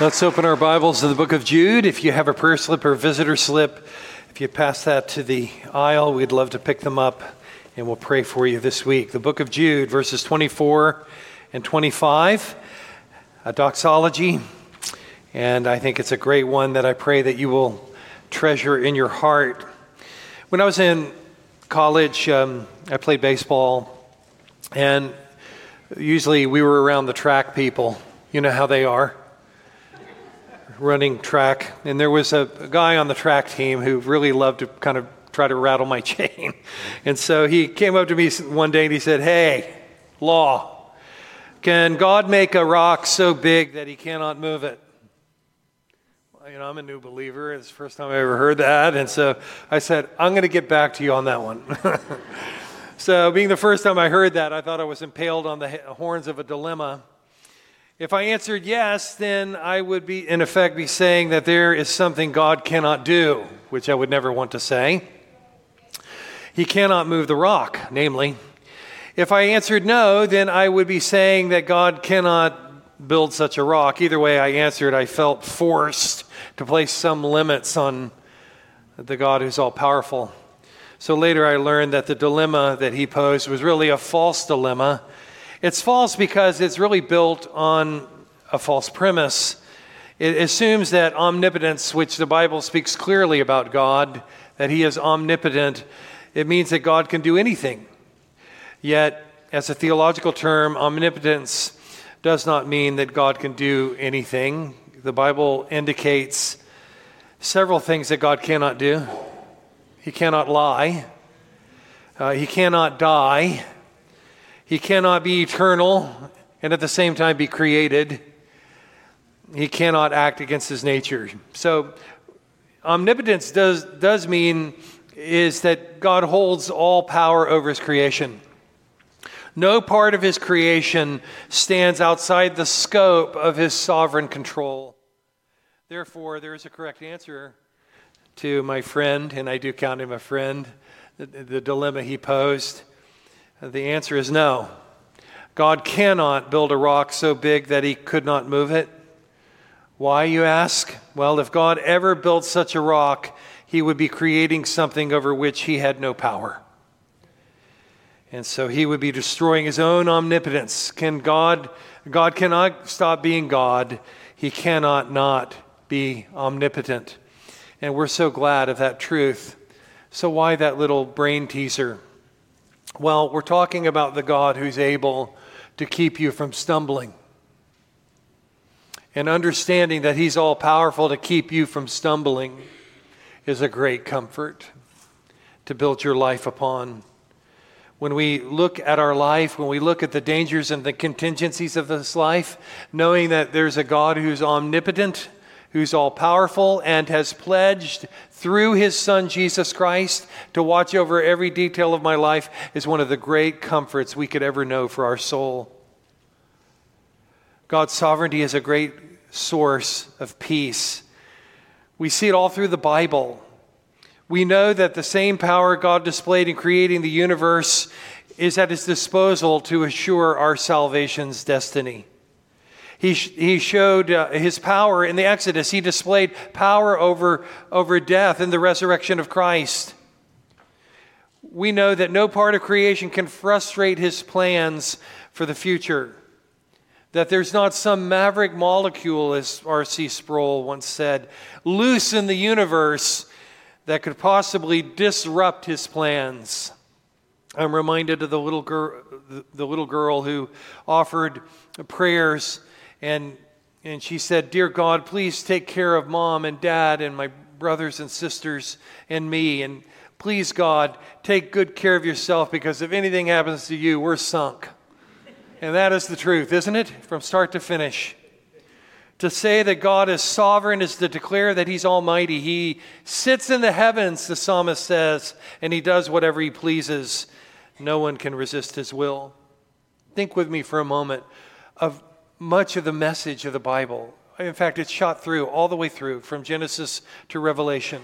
Let's open our Bibles to the book of Jude. If you have a prayer slip or visitor slip, if you pass that to the aisle, we'd love to pick them up and we'll pray for you this week. The book of Jude, verses 24 and 25, a doxology. And I think it's a great one that I pray that you will treasure in your heart. When I was in college, um, I played baseball, and usually we were around the track people. You know how they are running track, and there was a, guy on the track team who really loved to kind of try to rattle my chain. And so he came up to me one day and he said, Hey, Law, can God make a rock so big that he cannot move it? Well, you know, I'm a new believer. It's the first time I ever heard that. And so I said, I'm going to get back to you on that one. so, being the first time I heard that, I thought I was impaled on the horns of a dilemma. If I answered yes, then I would be, in effect, be saying that there is something God cannot do, which I would never want to say. He cannot move the rock, namely. If I answered no, then I would be saying that God cannot build such a rock. Either way I answered, I felt forced to place some limits on the God who's all powerful. So later I learned that the dilemma that he posed was really a false dilemma it's false because it's really built on a false premise. It assumes that omnipotence, which the Bible speaks clearly about God, that He is omnipotent, it means that God can do anything. Yet, as a theological term, omnipotence does not mean that God can do anything. The Bible indicates several things that God cannot do. He cannot lie, uh, He cannot die. He cannot be eternal and at the same time be created. He cannot act against his nature. So, omnipotence does, does mean is that God holds all power over his creation. No part of his creation stands outside the scope of his sovereign control. Therefore, there is a correct answer to my friend, and I do count him a friend, the, the dilemma he posed. The answer is no. God cannot build a rock so big that he could not move it. Why, you ask? Well, if God ever built such a rock, he would be creating something over which he had no power. And so he would be destroying his own omnipotence. Can God God cannot stop being God. He cannot not be omnipotent. And we're so glad of that truth. So why that little brain teaser? Well, we're talking about the God who's able to keep you from stumbling. And understanding that He's all powerful to keep you from stumbling is a great comfort to build your life upon. When we look at our life, when we look at the dangers and the contingencies of this life, knowing that there's a God who's omnipotent, who's all powerful, and has pledged through his son Jesus Christ to watch over every detail of my life is one of the great comforts we could ever know for our soul. God's sovereignty is a great source of peace. We see it all through the Bible. We know that the same power God displayed in creating the universe is at his disposal to assure our salvation's destiny. He, he showed uh, his power in the Exodus. He displayed power over, over death in the resurrection of Christ. We know that no part of creation can frustrate his plans for the future. That there's not some maverick molecule, as R.C. Sproul once said, loose in the universe that could possibly disrupt his plans. I'm reminded of the little, girl, the little girl who offered prayers and, and she said, Dear God, please take care of mom and dad and my brothers and sisters and me. And please, God, take good care of yourself because if anything happens to you, we're sunk. And that is the truth, isn't it? From start to finish. To say that God is sovereign is to declare that He's almighty. He sits in the heavens, the psalmist says, and He does whatever He pleases. No one can resist His will. Think with me for a moment of much of the message of the Bible. In fact, it's shot through all the way through from Genesis to Revelation.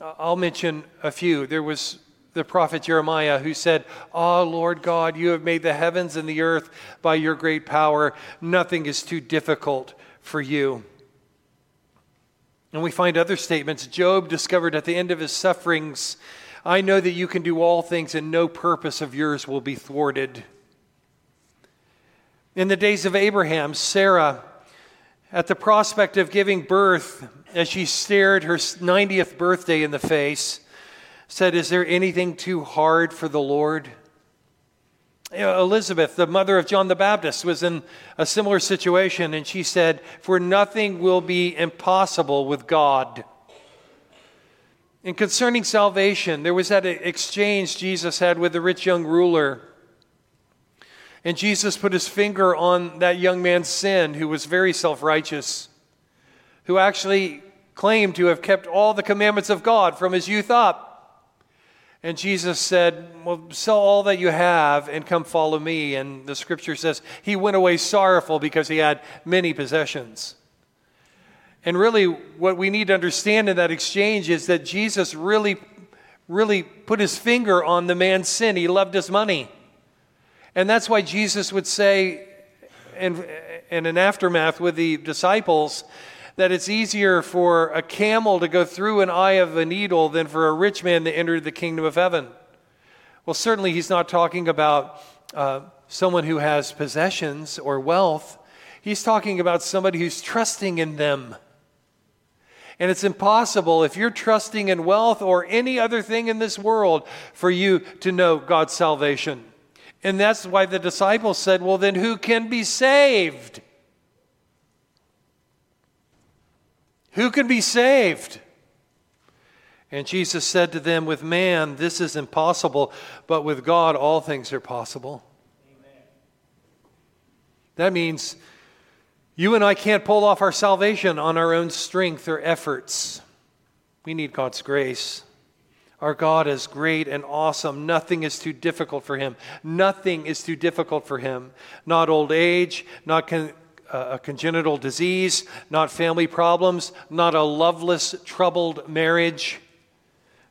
I'll mention a few. There was the prophet Jeremiah who said, Ah, oh, Lord God, you have made the heavens and the earth by your great power. Nothing is too difficult for you. And we find other statements. Job discovered at the end of his sufferings, I know that you can do all things, and no purpose of yours will be thwarted. In the days of Abraham, Sarah, at the prospect of giving birth, as she stared her 90th birthday in the face, said, Is there anything too hard for the Lord? Elizabeth, the mother of John the Baptist, was in a similar situation, and she said, For nothing will be impossible with God. And concerning salvation, there was that exchange Jesus had with the rich young ruler. And Jesus put his finger on that young man's sin, who was very self righteous, who actually claimed to have kept all the commandments of God from his youth up. And Jesus said, Well, sell all that you have and come follow me. And the scripture says he went away sorrowful because he had many possessions. And really, what we need to understand in that exchange is that Jesus really, really put his finger on the man's sin. He loved his money. And that's why Jesus would say in, in an aftermath with the disciples that it's easier for a camel to go through an eye of a needle than for a rich man to enter the kingdom of heaven. Well, certainly he's not talking about uh, someone who has possessions or wealth. He's talking about somebody who's trusting in them. And it's impossible if you're trusting in wealth or any other thing in this world for you to know God's salvation. And that's why the disciples said, Well, then who can be saved? Who can be saved? And Jesus said to them, With man, this is impossible, but with God, all things are possible. Amen. That means you and I can't pull off our salvation on our own strength or efforts. We need God's grace. Our God is great and awesome. Nothing is too difficult for him. Nothing is too difficult for him. Not old age, not con- uh, a congenital disease, not family problems, not a loveless, troubled marriage,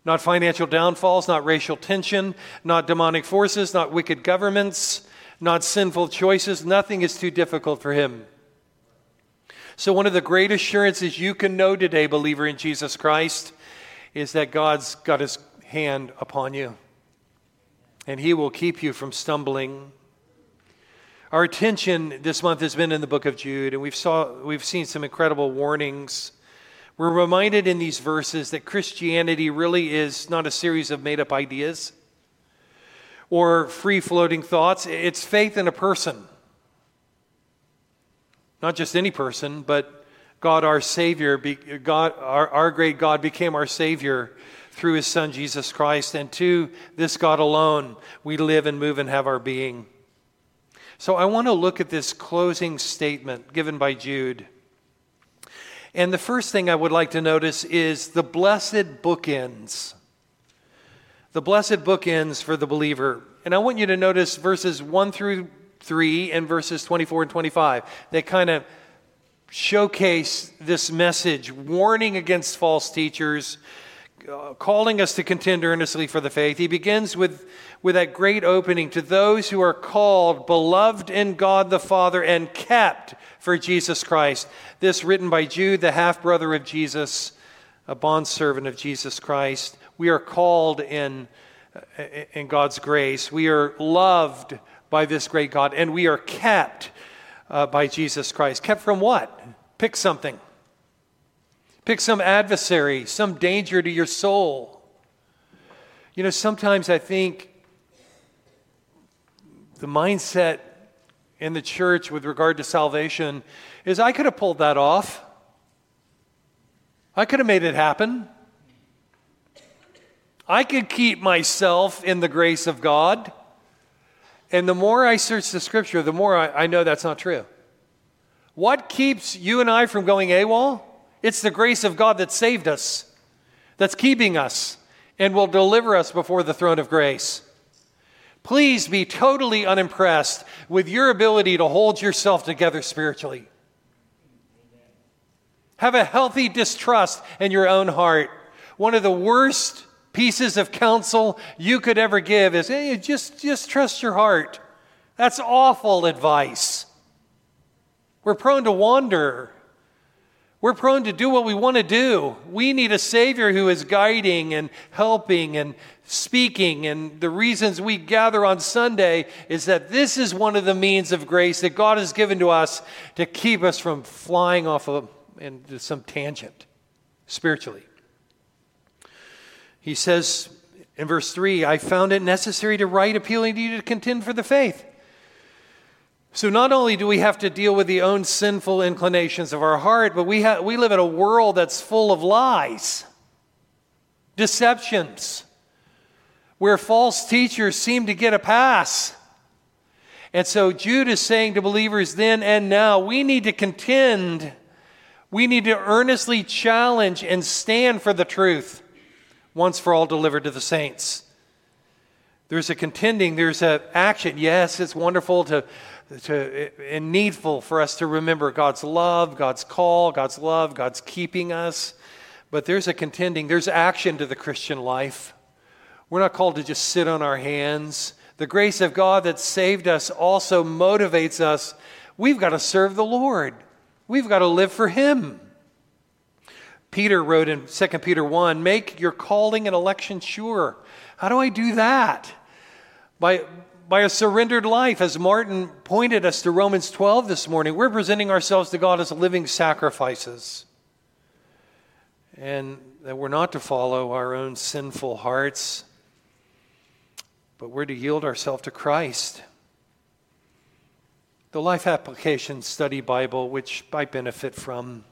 not financial downfalls, not racial tension, not demonic forces, not wicked governments, not sinful choices. Nothing is too difficult for him. So, one of the great assurances you can know today, believer in Jesus Christ, is that God's got his hand upon you and he will keep you from stumbling. Our attention this month has been in the book of Jude, and we've, saw, we've seen some incredible warnings. We're reminded in these verses that Christianity really is not a series of made up ideas or free floating thoughts, it's faith in a person. Not just any person, but God our Savior, God, our, our great God became our Savior through His Son Jesus Christ. And to this God alone, we live and move and have our being. So I want to look at this closing statement given by Jude. And the first thing I would like to notice is the blessed bookends. The blessed bookends for the believer. And I want you to notice verses 1 through 3 and verses 24 and 25. They kind of showcase this message, warning against false teachers, uh, calling us to contend earnestly for the faith. He begins with, with that great opening to those who are called, beloved in God the Father, and kept for Jesus Christ. This written by Jude, the half brother of Jesus, a bondservant of Jesus Christ. We are called in, uh, in God's grace. We are loved by this great God, and we are kept uh, by Jesus Christ. Kept from what? Pick something. Pick some adversary, some danger to your soul. You know, sometimes I think the mindset in the church with regard to salvation is I could have pulled that off. I could have made it happen. I could keep myself in the grace of God. And the more I search the scripture, the more I, I know that's not true. What keeps you and I from going AWOL? It's the grace of God that saved us, that's keeping us, and will deliver us before the throne of grace. Please be totally unimpressed with your ability to hold yourself together spiritually. Have a healthy distrust in your own heart. One of the worst pieces of counsel you could ever give is hey, just, just trust your heart. That's awful advice. We're prone to wander. We're prone to do what we want to do. We need a Savior who is guiding and helping and speaking. And the reasons we gather on Sunday is that this is one of the means of grace that God has given to us to keep us from flying off of into some tangent spiritually. He says in verse 3 I found it necessary to write appealing to you to contend for the faith so not only do we have to deal with the own sinful inclinations of our heart, but we, ha- we live in a world that's full of lies, deceptions, where false teachers seem to get a pass. And so Jude is saying to believers then and now, we need to contend. We need to earnestly challenge and stand for the truth once for all delivered to the saints. There's a contending, there's an action. Yes, it's wonderful to to, and needful for us to remember God's love, God's call, God's love, God's keeping us. But there's a contending, there's action to the Christian life. We're not called to just sit on our hands. The grace of God that saved us also motivates us. We've got to serve the Lord, we've got to live for Him. Peter wrote in 2 Peter 1 Make your calling and election sure. How do I do that? By, by a surrendered life. As Martin pointed us to Romans 12 this morning, we're presenting ourselves to God as living sacrifices. And that we're not to follow our own sinful hearts, but we're to yield ourselves to Christ. The Life Application Study Bible, which I benefit from,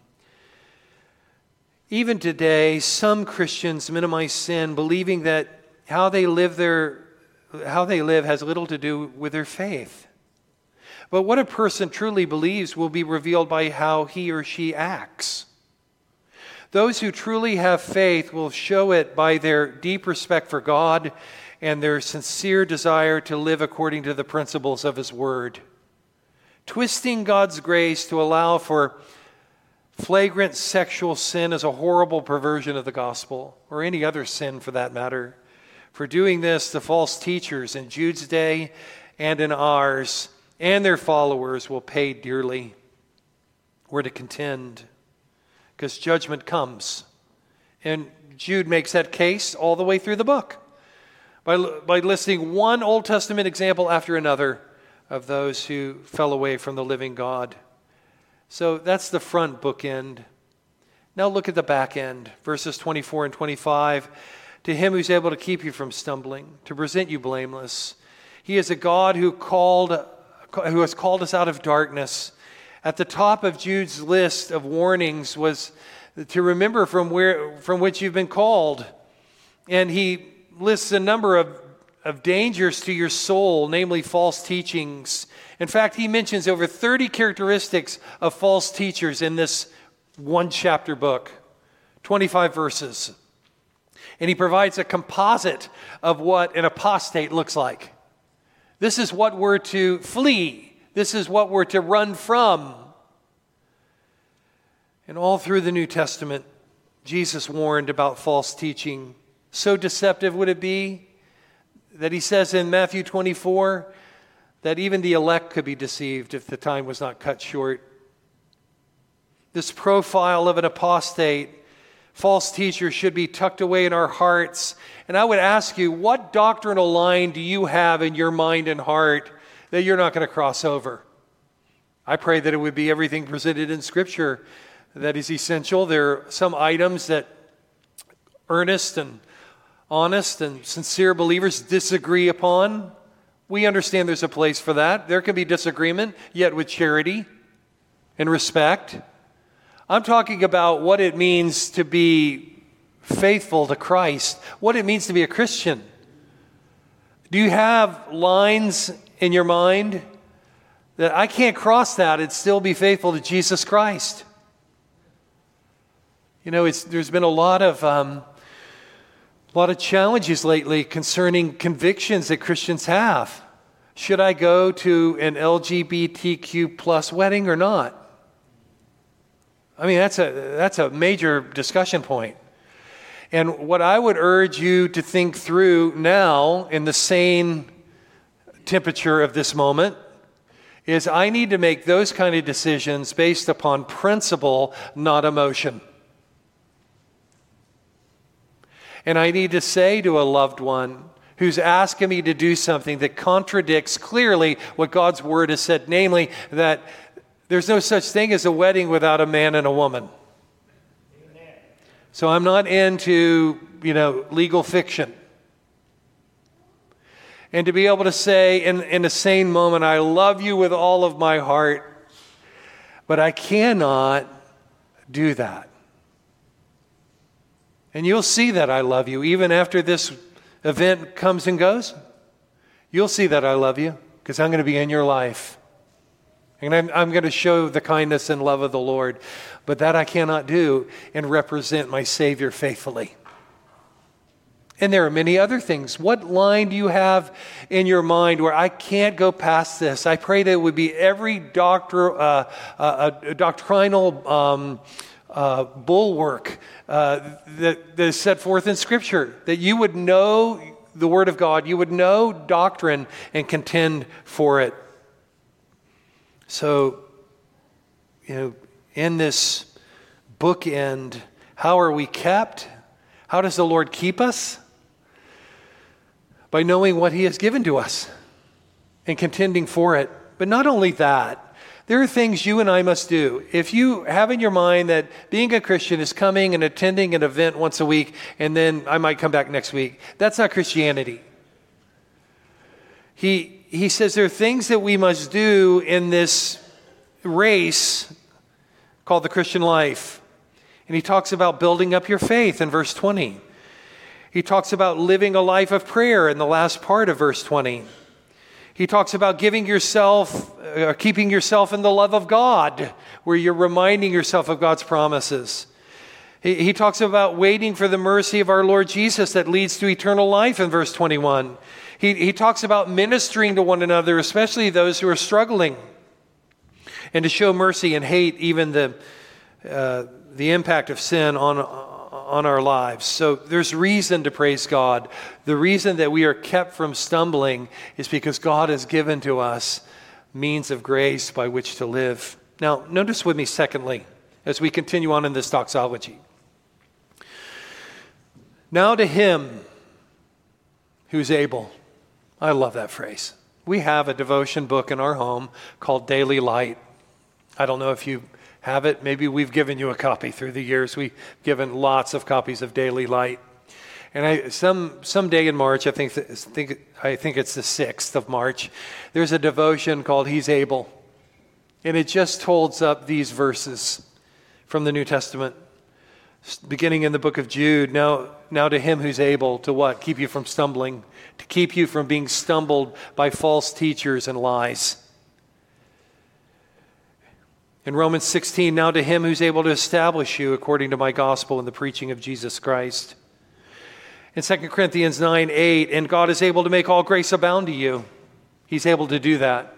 even today, some Christians minimize sin, believing that how they live their how they live has little to do with their faith. But what a person truly believes will be revealed by how he or she acts. Those who truly have faith will show it by their deep respect for God and their sincere desire to live according to the principles of His Word. Twisting God's grace to allow for flagrant sexual sin is a horrible perversion of the gospel, or any other sin for that matter. For doing this, the false teachers in Jude's day and in ours and their followers will pay dearly. We're to contend because judgment comes. And Jude makes that case all the way through the book by, by listing one Old Testament example after another of those who fell away from the living God. So that's the front bookend. Now look at the back end, verses 24 and 25 to him who's able to keep you from stumbling, to present you blameless. He is a God who called who has called us out of darkness. At the top of Jude's list of warnings was to remember from where from which you've been called. And he lists a number of, of dangers to your soul, namely false teachings. In fact, he mentions over 30 characteristics of false teachers in this one chapter book, 25 verses and he provides a composite of what an apostate looks like. This is what we're to flee, this is what we're to run from. And all through the New Testament, Jesus warned about false teaching. So deceptive would it be that he says in Matthew 24 that even the elect could be deceived if the time was not cut short. This profile of an apostate false teachers should be tucked away in our hearts. And I would ask you, what doctrinal line do you have in your mind and heart that you're not going to cross over? I pray that it would be everything presented in Scripture that is essential. There are some items that earnest and honest and sincere believers disagree upon. We understand there's a place for that. There can be disagreement, yet with charity and respect. I'm talking about what it means to be faithful to Christ, what it means to be a Christian. Do you have lines in your mind that I can't cross that and still be faithful to Jesus Christ? You know, there's been a lot of um, a lot of challenges lately concerning convictions that Christians have. Should I go to an LGBTQ plus wedding or not? I mean, that's a, that's a major discussion point. And what I would urge you to think through now, in the sane temperature of this moment, is I need to make those kind of decisions based upon principle, not emotion. And I need to say to a loved one who's asking me to do something that contradicts clearly what God's word has said, namely that there's no such thing as a wedding without a man and a woman. So I'm not into, you know, legal fiction. And to be able to say in, in a sane moment, I love you with all of my heart, but I cannot do that. And you'll see that I love you even after this event comes and goes. You'll see that I love you because I'm going to be in your life. And I'm, I'm going to show the kindness and love of the Lord. But that I cannot do and represent my Savior faithfully. And there are many other things. What line do you have in your mind where I can't go past this? I pray that it would be every doctor, uh, uh, uh doctrinal um, uh, bulwark uh, that, that is set forth in Scripture, that you would know the Word of God, you would know doctrine and contend for it. So, you know, in this bookend, how are we kept? How does the Lord keep us? By knowing what He has given to us and contending for it. But not only that, there are things you and I must do. If you have in your mind that being a Christian is coming and attending an event once a week and then I might come back next week, that's not Christianity. He, he says there are things that we must do in this race called the Christian life. And he talks about building up your faith in verse 20. He talks about living a life of prayer in the last part of verse 20. He talks about giving yourself, uh, keeping yourself in the love of God, where you're reminding yourself of God's promises. He, he talks about waiting for the mercy of our Lord Jesus that leads to eternal life in verse 21. He, he talks about ministering to one another, especially those who are struggling, and to show mercy and hate even the, uh, the impact of sin on, on our lives. So there's reason to praise God. The reason that we are kept from stumbling is because God has given to us means of grace by which to live. Now, notice with me, secondly, as we continue on in this doxology. Now to him who's able. I love that phrase. We have a devotion book in our home called Daily Light. I don't know if you have it. Maybe we've given you a copy through the years. We've given lots of copies of Daily Light. And I, some someday in March, I think, think I think it's the sixth of March. There's a devotion called "He's Able," and it just holds up these verses from the New Testament, beginning in the book of Jude. Now, now to Him who's able to what keep you from stumbling, to keep you from being stumbled by false teachers and lies in Romans 16, now to him who's able to establish you according to my gospel and the preaching of Jesus Christ. In 2 Corinthians 9, 8, and God is able to make all grace abound to you. He's able to do that.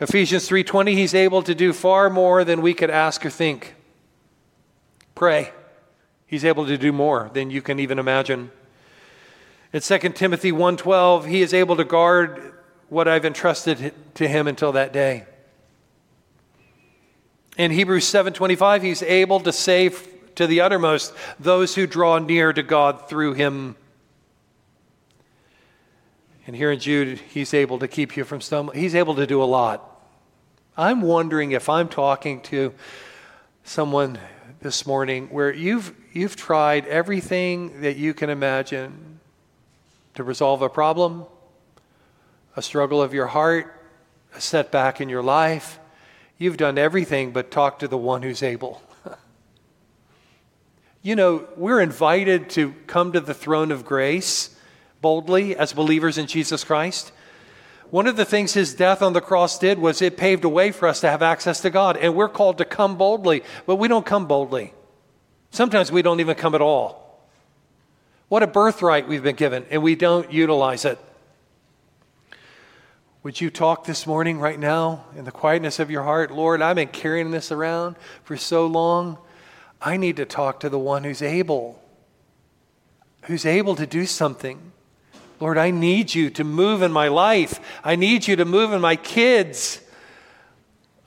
Ephesians 3:20 he's able to do far more than we could ask or think. Pray. He's able to do more than you can even imagine. In 2 Timothy 1:12 he is able to guard what I've entrusted to him until that day. In Hebrews 7:25, he's able to save to the uttermost those who draw near to God through him. And here in Jude, he's able to keep you from stumbling. He's able to do a lot. I'm wondering if I'm talking to someone this morning where you've you've tried everything that you can imagine to resolve a problem, a struggle of your heart, a setback in your life, You've done everything but talk to the one who's able. you know, we're invited to come to the throne of grace boldly as believers in Jesus Christ. One of the things his death on the cross did was it paved a way for us to have access to God. And we're called to come boldly, but we don't come boldly. Sometimes we don't even come at all. What a birthright we've been given, and we don't utilize it. Would you talk this morning, right now, in the quietness of your heart? Lord, I've been carrying this around for so long. I need to talk to the one who's able, who's able to do something. Lord, I need you to move in my life. I need you to move in my kids.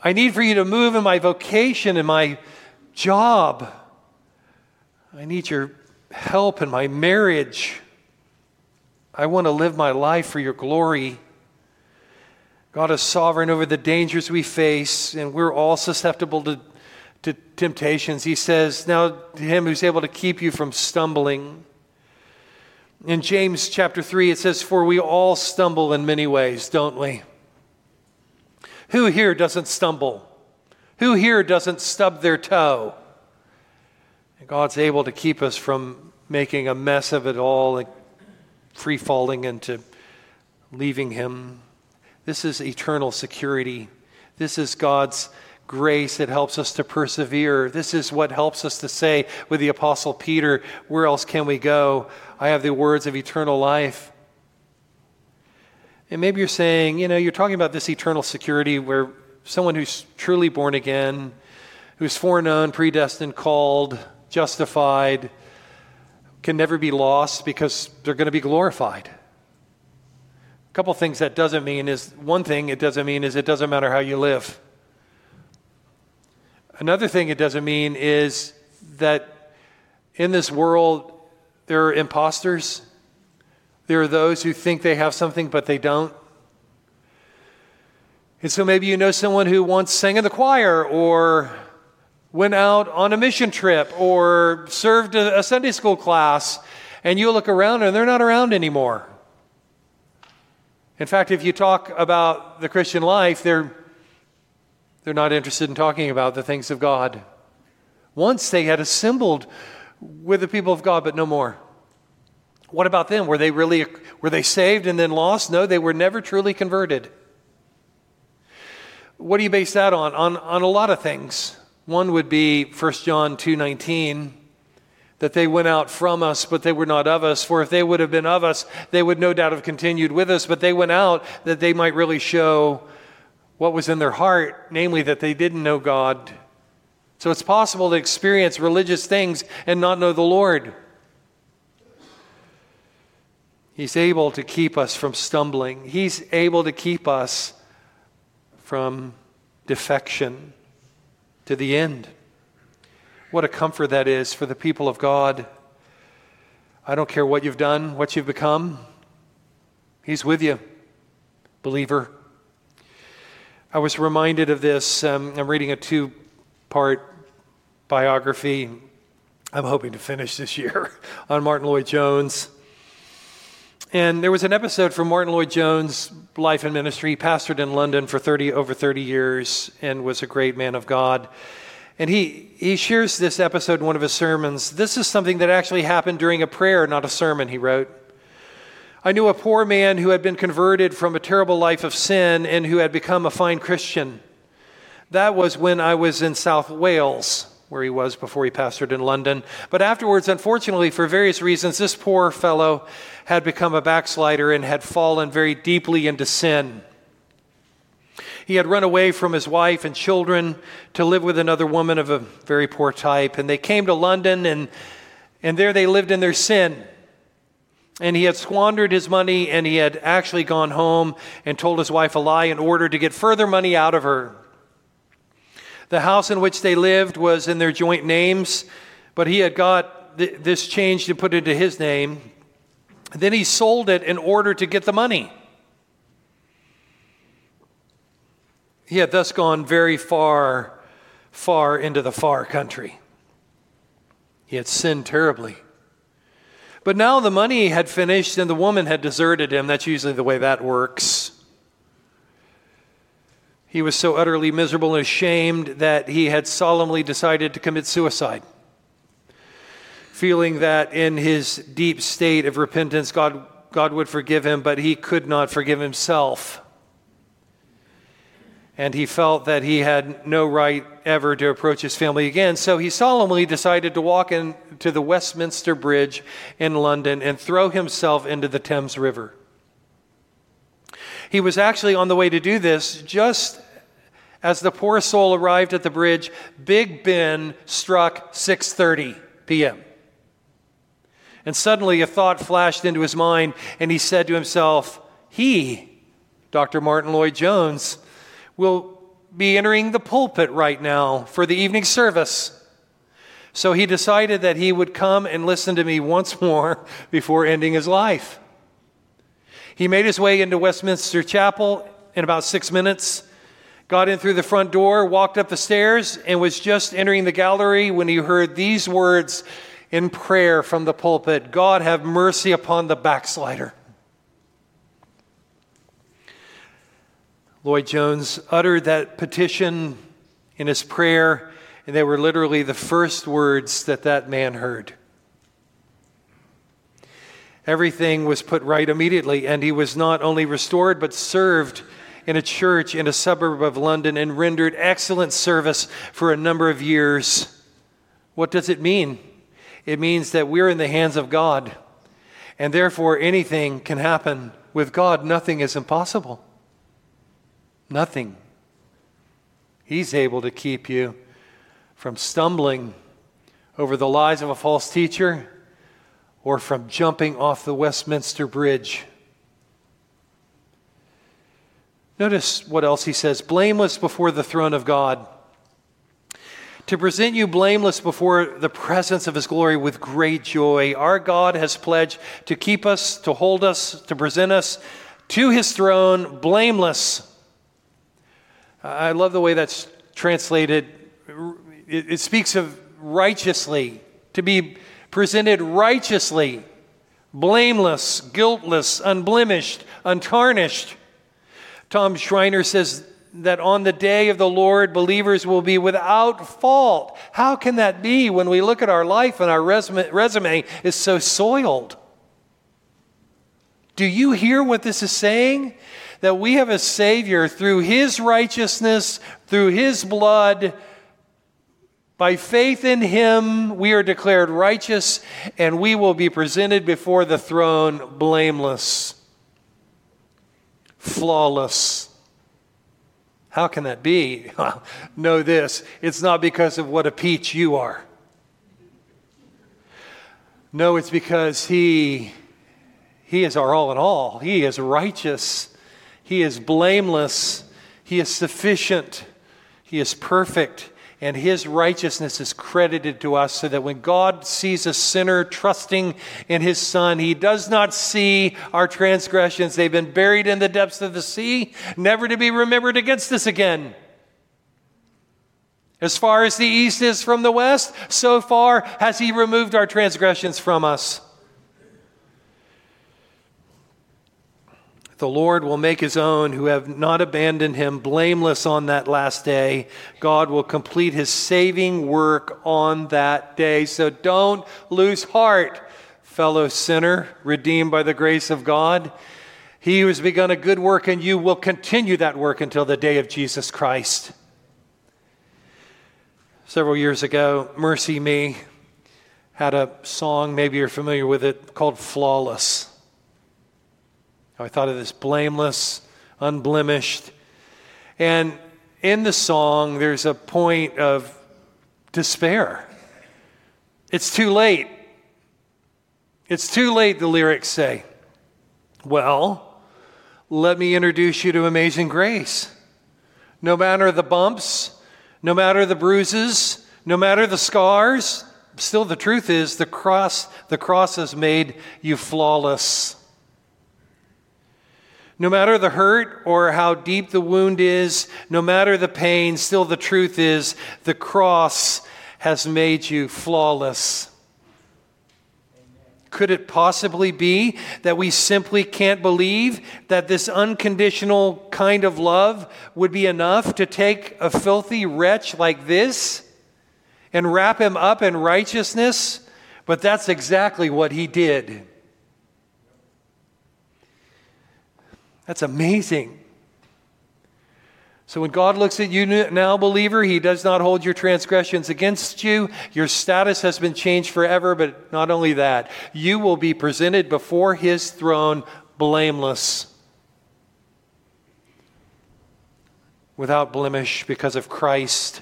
I need for you to move in my vocation and my job. I need your help in my marriage. I want to live my life for your glory. God is sovereign over the dangers we face, and we're all susceptible to, to temptations. He says, Now, to him who's able to keep you from stumbling. In James chapter 3, it says, For we all stumble in many ways, don't we? Who here doesn't stumble? Who here doesn't stub their toe? And God's able to keep us from making a mess of it all and free falling into leaving Him. This is eternal security. This is God's grace that helps us to persevere. This is what helps us to say with the Apostle Peter, Where else can we go? I have the words of eternal life. And maybe you're saying, you know, you're talking about this eternal security where someone who's truly born again, who's foreknown, predestined, called, justified, can never be lost because they're going to be glorified. Couple things that doesn't mean is one thing it doesn't mean is it doesn't matter how you live. Another thing it doesn't mean is that in this world there are imposters. There are those who think they have something but they don't. And so maybe you know someone who once sang in the choir or went out on a mission trip or served a Sunday school class, and you look around and they're not around anymore. In fact, if you talk about the Christian life, they're, they're not interested in talking about the things of God. Once they had assembled with the people of God, but no more. What about them? Were they really were they saved and then lost? No, they were never truly converted. What do you base that on? On, on a lot of things. One would be 1 John 2:19 that they went out from us but they were not of us for if they would have been of us they would no doubt have continued with us but they went out that they might really show what was in their heart namely that they didn't know God. So it's possible to experience religious things and not know the Lord. He's able to keep us from stumbling. He's able to keep us from defection to the end. What a comfort that is for the people of God. I don't care what you've done, what you've become, He's with you, believer. I was reminded of this. Um, I'm reading a two part biography. I'm hoping to finish this year on Martyn Lloyd-Jones. And there was an episode from Martyn Lloyd-Jones' life and ministry. He pastored in London for 30, over 30 years and was a great man of God. And he, he shares this episode in one of his sermons. This is something that actually happened during a prayer, not a sermon, he wrote. I knew a poor man who had been converted from a terrible life of sin and who had become a fine Christian. That was when I was in South Wales where he was before he pastored in London. But afterwards, unfortunately, for various reasons, this poor fellow had become a backslider and had fallen very deeply into sin. He had run away from his wife and children to live with another woman of a very poor type. And they came to London, and, and there they lived in their sin. And he had squandered his money, and he had actually gone home and told his wife a lie in order to get further money out of her. The house in which they lived was in their joint names, but he had got th- this changed and put into his name. Then he sold it in order to get the money. He had thus gone very far, far into the far country. He had sinned terribly. But now the money had finished and the woman had deserted him. That's usually the way that works. He was so utterly miserable and ashamed that he had solemnly decided to commit suicide. Feeling that in his deep state of repentance, God, God would forgive him, but he could not forgive himself. And he felt that he had no right ever to approach his family again. So he solemnly decided to walk into the Westminster Bridge in London and throw himself into the Thames River. He was actually on the way to do this just as the poor soul arrived at the bridge. Big Ben struck 6:30 p.m. And suddenly a thought flashed into his mind, and he said to himself, He, Dr. Martyn Lloyd-Jones, will be entering the pulpit right now for the evening service. So he decided that he would come and listen to me once more before ending his life. He made his way into Westminster Chapel in about six minutes, got in through the front door, walked up the stairs, and was just entering the gallery when he heard these words in prayer from the pulpit God have mercy upon the backslider. Lloyd-Jones uttered that petition in his prayer, and they were literally the first words that that man heard. Everything was put right immediately, and he was not only restored, but served in a church in a suburb of London and rendered excellent service for a number of years. What does it mean? It means that we're in the hands of God, and therefore anything can happen. With God, nothing is impossible. Nothing. He's able to keep you from stumbling over the lies of a false teacher or from jumping off the Westminster Bridge. Notice what else he says blameless before the throne of God. To present you blameless before the presence of his glory with great joy. Our God has pledged to keep us, to hold us, to present us to his throne blameless. I love the way that's translated. It, it speaks of righteously, to be presented righteously, blameless, guiltless, unblemished, untarnished. Tom Schreiner says that on the day of the Lord, believers will be without fault. How can that be when we look at our life and our resume, resume is so soiled? Do you hear what this is saying? That we have a Savior through His righteousness, through His blood, by faith in him, we are declared righteous, and we will be presented before the throne blameless, flawless. How can that be? know this it's not because of what a peach you are. No, it's because he, he is our all in all. He is righteous. He is blameless. He is sufficient. He is perfect and his righteousness is credited to us so that when God sees a sinner trusting in his son, he does not see our transgressions. They've been buried in the depths of the sea, never to be remembered against us again. As far as the east is from the west, so far has he removed our transgressions from us. The Lord will make his own who have not abandoned him blameless on that last day. God will complete his saving work on that day. So don't lose heart, fellow sinner, redeemed by the grace of God. He who has begun a good work in you will continue that work until the day of Jesus Christ. Several years ago, MercyMe had a song, maybe you're familiar with it, called Flawless. I thought of this blameless, unblemished. And in the song, there's a point of despair. It's too late. It's too late, the lyrics say. Well, let me introduce you to amazing grace. No matter the bumps, no matter the bruises, no matter the scars, still the truth is the cross, the cross has made you flawless. No matter the hurt or how deep the wound is, no matter the pain, still the truth is the cross has made you flawless. Could it possibly be that we simply can't believe that this unconditional kind of love would be enough to take a filthy wretch like this and wrap him up in righteousness? But that's exactly what he did. That's amazing. So when God looks at you now, believer, He does not hold your transgressions against you. Your status has been changed forever, but not only that, you will be presented before His throne blameless, without blemish because of Christ.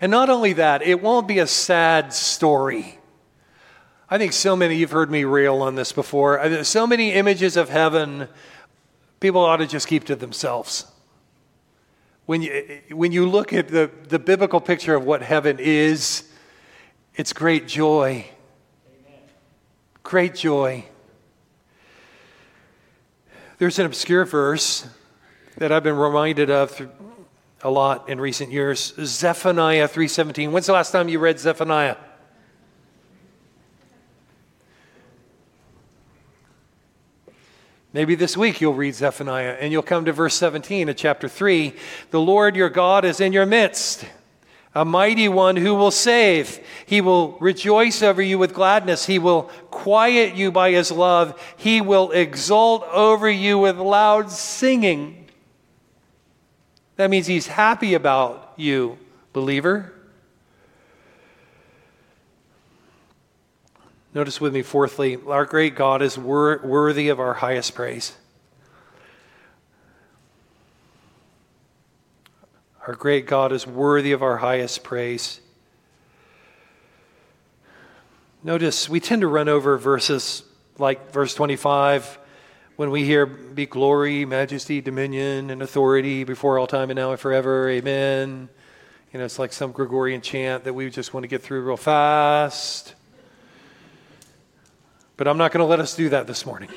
And not only that, it won't be a sad story. I think so many, you've heard me rail on this before. So many images of heaven, people ought to just keep to themselves. When you, when you look at the, the biblical picture of what heaven is, it's great joy. Amen. Great joy. There's an obscure verse that I've been reminded of a lot in recent years, Zephaniah 3:17. When's the last time you read Zephaniah? Maybe this week you'll read Zephaniah and you'll come to verse 17 of chapter 3. The Lord your God is in your midst, a mighty one who will save. He will rejoice over you with gladness. He will quiet you by his love. He will exult over you with loud singing. That means he's happy about you, believer. Notice with me, fourthly, our great God is wor- worthy of our highest praise. Our great God is worthy of our highest praise. Notice we tend to run over verses like verse 25 when we hear be glory, majesty, dominion, and authority before all time and now and forever. Amen. You know, it's like some Gregorian chant that we just want to get through real fast. But I'm not going to let us do that this morning.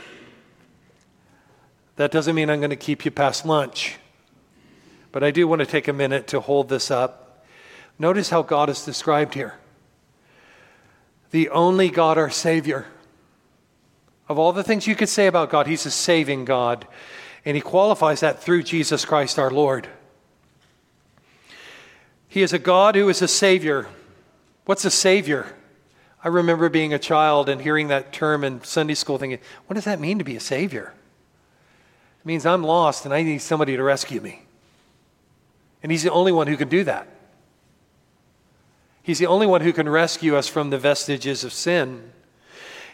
That doesn't mean I'm going to keep you past lunch. But I do want to take a minute to hold this up. Notice how God is described here the only God, our Savior. Of all the things you could say about God, He's a saving God. And He qualifies that through Jesus Christ our Lord. He is a God who is a Savior. What's a Savior? I remember being a child and hearing that term in Sunday school thinking, what does that mean to be a savior? It means I'm lost and I need somebody to rescue me. And he's the only one who can do that. He's the only one who can rescue us from the vestiges of sin.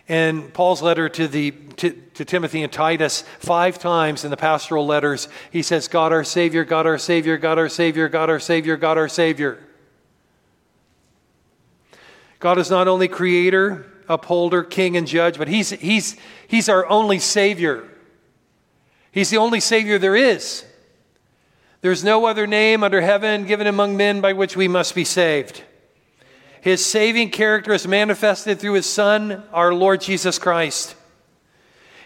And Paul's letter to, the, to, to, Timothy and Titus, five times in the pastoral letters, he says, God our Savior, God our Savior, God our Savior, God our Savior, God our Savior. God is not only creator, upholder, king, and judge, but he's, he's, he's our only Savior. He's the only Savior there is. There's no other name under heaven given among men by which we must be saved. His saving character is manifested through His Son, our Lord Jesus Christ.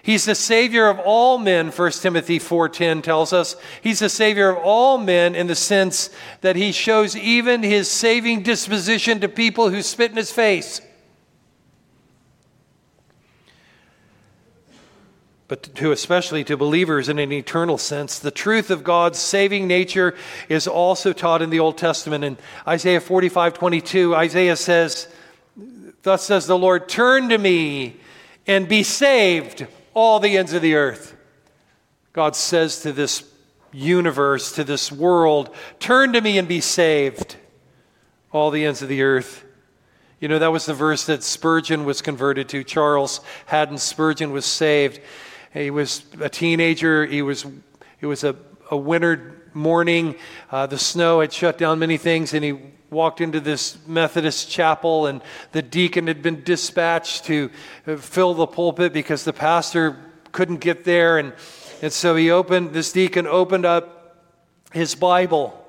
He's the savior of all men, 1 Timothy 4:10 tells us. He's the savior of all men in the sense that he shows even his saving disposition to people who spit in his face. But to especially to believers in an eternal sense, the truth of God's saving nature is also taught in the Old Testament. In Isaiah 45, 22, Isaiah says, Thus says the Lord, turn to me and be saved all the ends of the earth. God says to this universe, to this world, turn to me and be saved, all the ends of the earth. You know, that was the verse that Spurgeon was converted to. Charles Haddon Spurgeon was saved. He was a teenager. He was, it was a, a winter morning. Uh, the snow had shut down many things, and he walked into this Methodist chapel, and the deacon had been dispatched to uh, fill the pulpit because the pastor couldn't get there. And, and so he opened, this deacon opened up his Bible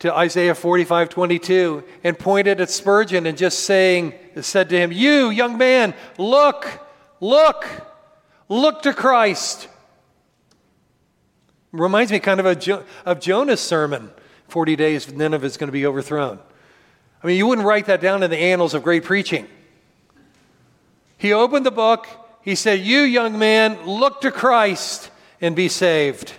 to Isaiah 45 22 and pointed at Spurgeon and just saying, said to him, You, young man, look, look, look to Christ. Reminds me kind of a of Jonah's sermon 40 days, Nineveh is going to be overthrown. I mean, you wouldn't write that down in the annals of great preaching. He opened the book. He said, You, young man, look to Christ and be saved.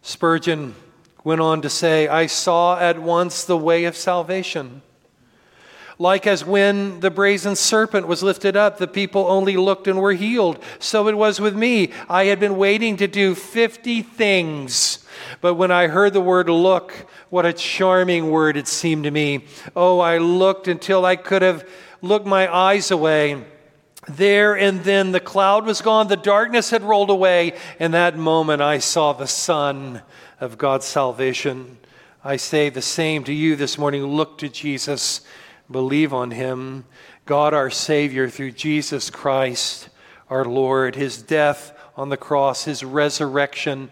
Spurgeon went on to say, I saw at once the way of salvation. Like as when the brazen serpent was lifted up, the people only looked and were healed. So it was with me. I had been waiting to do 50 things. But when I heard the word look, what a charming word it seemed to me. Oh, I looked until I could have looked my eyes away. There and then the cloud was gone, the darkness had rolled away. In that moment, I saw the sun of God's salvation. I say the same to you this morning look to Jesus Believe on him. God our Savior through Jesus Christ our Lord, his death on the cross, his resurrection,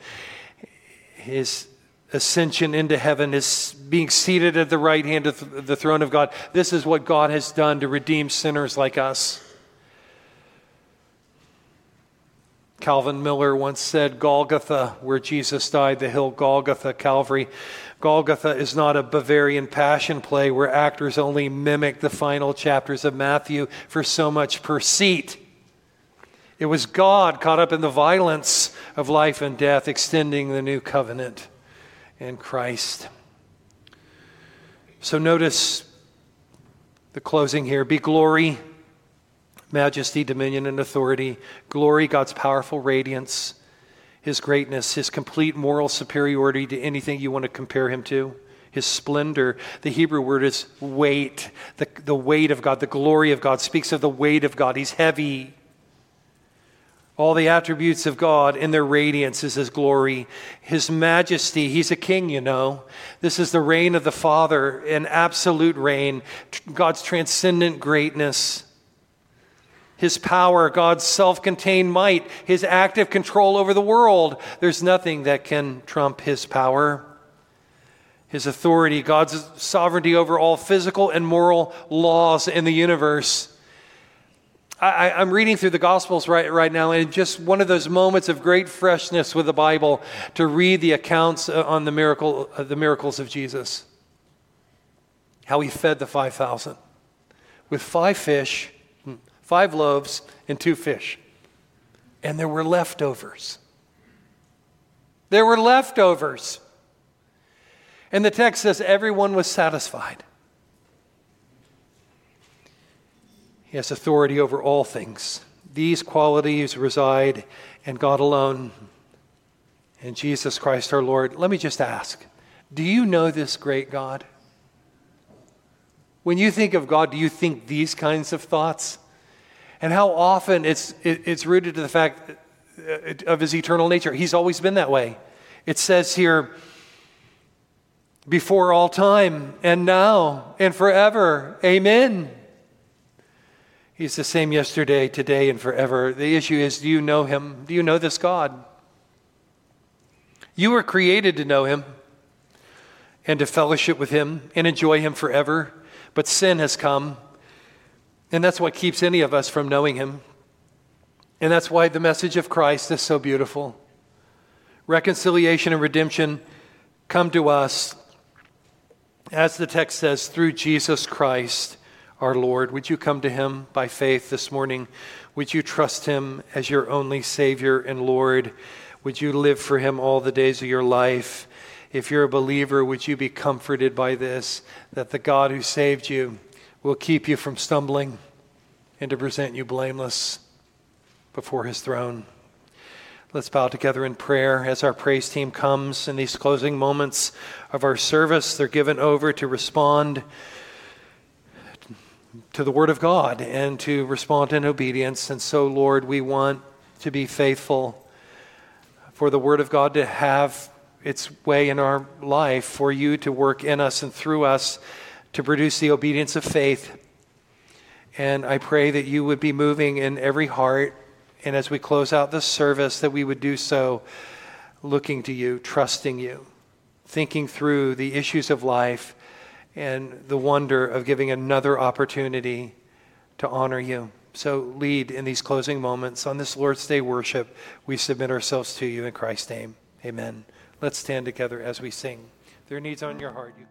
his ascension into heaven, his being seated at the right hand of the throne of God. This is what God has done to redeem sinners like us. Calvin Miller once said, Golgotha, where Jesus died, the hill Golgotha, Calvary. Golgotha is not a Bavarian passion play where actors only mimic the final chapters of Matthew for so much per seat. It was God caught up in the violence of life and death, extending the new covenant in Christ. So notice the closing here be glory majesty, dominion, and authority, glory, God's powerful radiance, his greatness, his complete moral superiority to anything you want to compare him to, his splendor. The Hebrew word is weight, the, the weight of God, the glory of God speaks of the weight of God. He's heavy. All the attributes of God in their radiance is His glory. His majesty, He's a king, you know. This is the reign of the Father, an absolute reign, God's transcendent greatness his power, God's self contained might, his active control over the world. There's nothing that can trump his power. His authority, God's sovereignty over all physical and moral laws in the universe. I, am reading through the Gospels right, right now, and just one of those moments of great freshness with the Bible to read the accounts uh, on the, miracle, uh, the miracles of Jesus. How he fed the 5,000 with five fish five loaves and two fish. And there were leftovers. There were leftovers. And the text says everyone was satisfied. He has authority over all things. These qualities reside in God alone and Jesus Christ our Lord. Let me just ask do you know this great God? When you think of God, do you think these kinds of thoughts? And how often it's, it, it's rooted to the fact uh, of his eternal nature. He's always been that way. It says here, before all time, and now, and forever. Amen. He's the same yesterday, today, and forever. The issue is do you know him? Do you know this God? You were created to know him and to fellowship with him and enjoy him forever, but sin has come and that's what keeps any of us from knowing Him. And that's why the message of Christ is so beautiful. Reconciliation and redemption come to us, as the text says, through Jesus Christ our Lord. Would you come to Him by faith this morning? Would you trust Him as your only Savior and Lord? Would you live for Him all the days of your life? If you're a believer, would you be comforted by this that the God who saved you, will keep you from stumbling and to present you blameless before his throne. Let's bow together in prayer as our praise team comes in these closing moments of our service. They're given over to respond to the Word of God and to respond in obedience. And so, Lord, we want to be faithful for the Word of God to have its way in our life, for you to work in us and through us to produce the obedience of faith. And I pray that you would be moving in every heart. And as we close out this service, that we would do so looking to you, trusting you, thinking through the issues of life and the wonder of giving another opportunity to honor you. So lead in these closing moments. On this Lord's Day worship, we submit ourselves to you in Christ's name. Amen. Let's stand together as we sing. There needs on your heart, you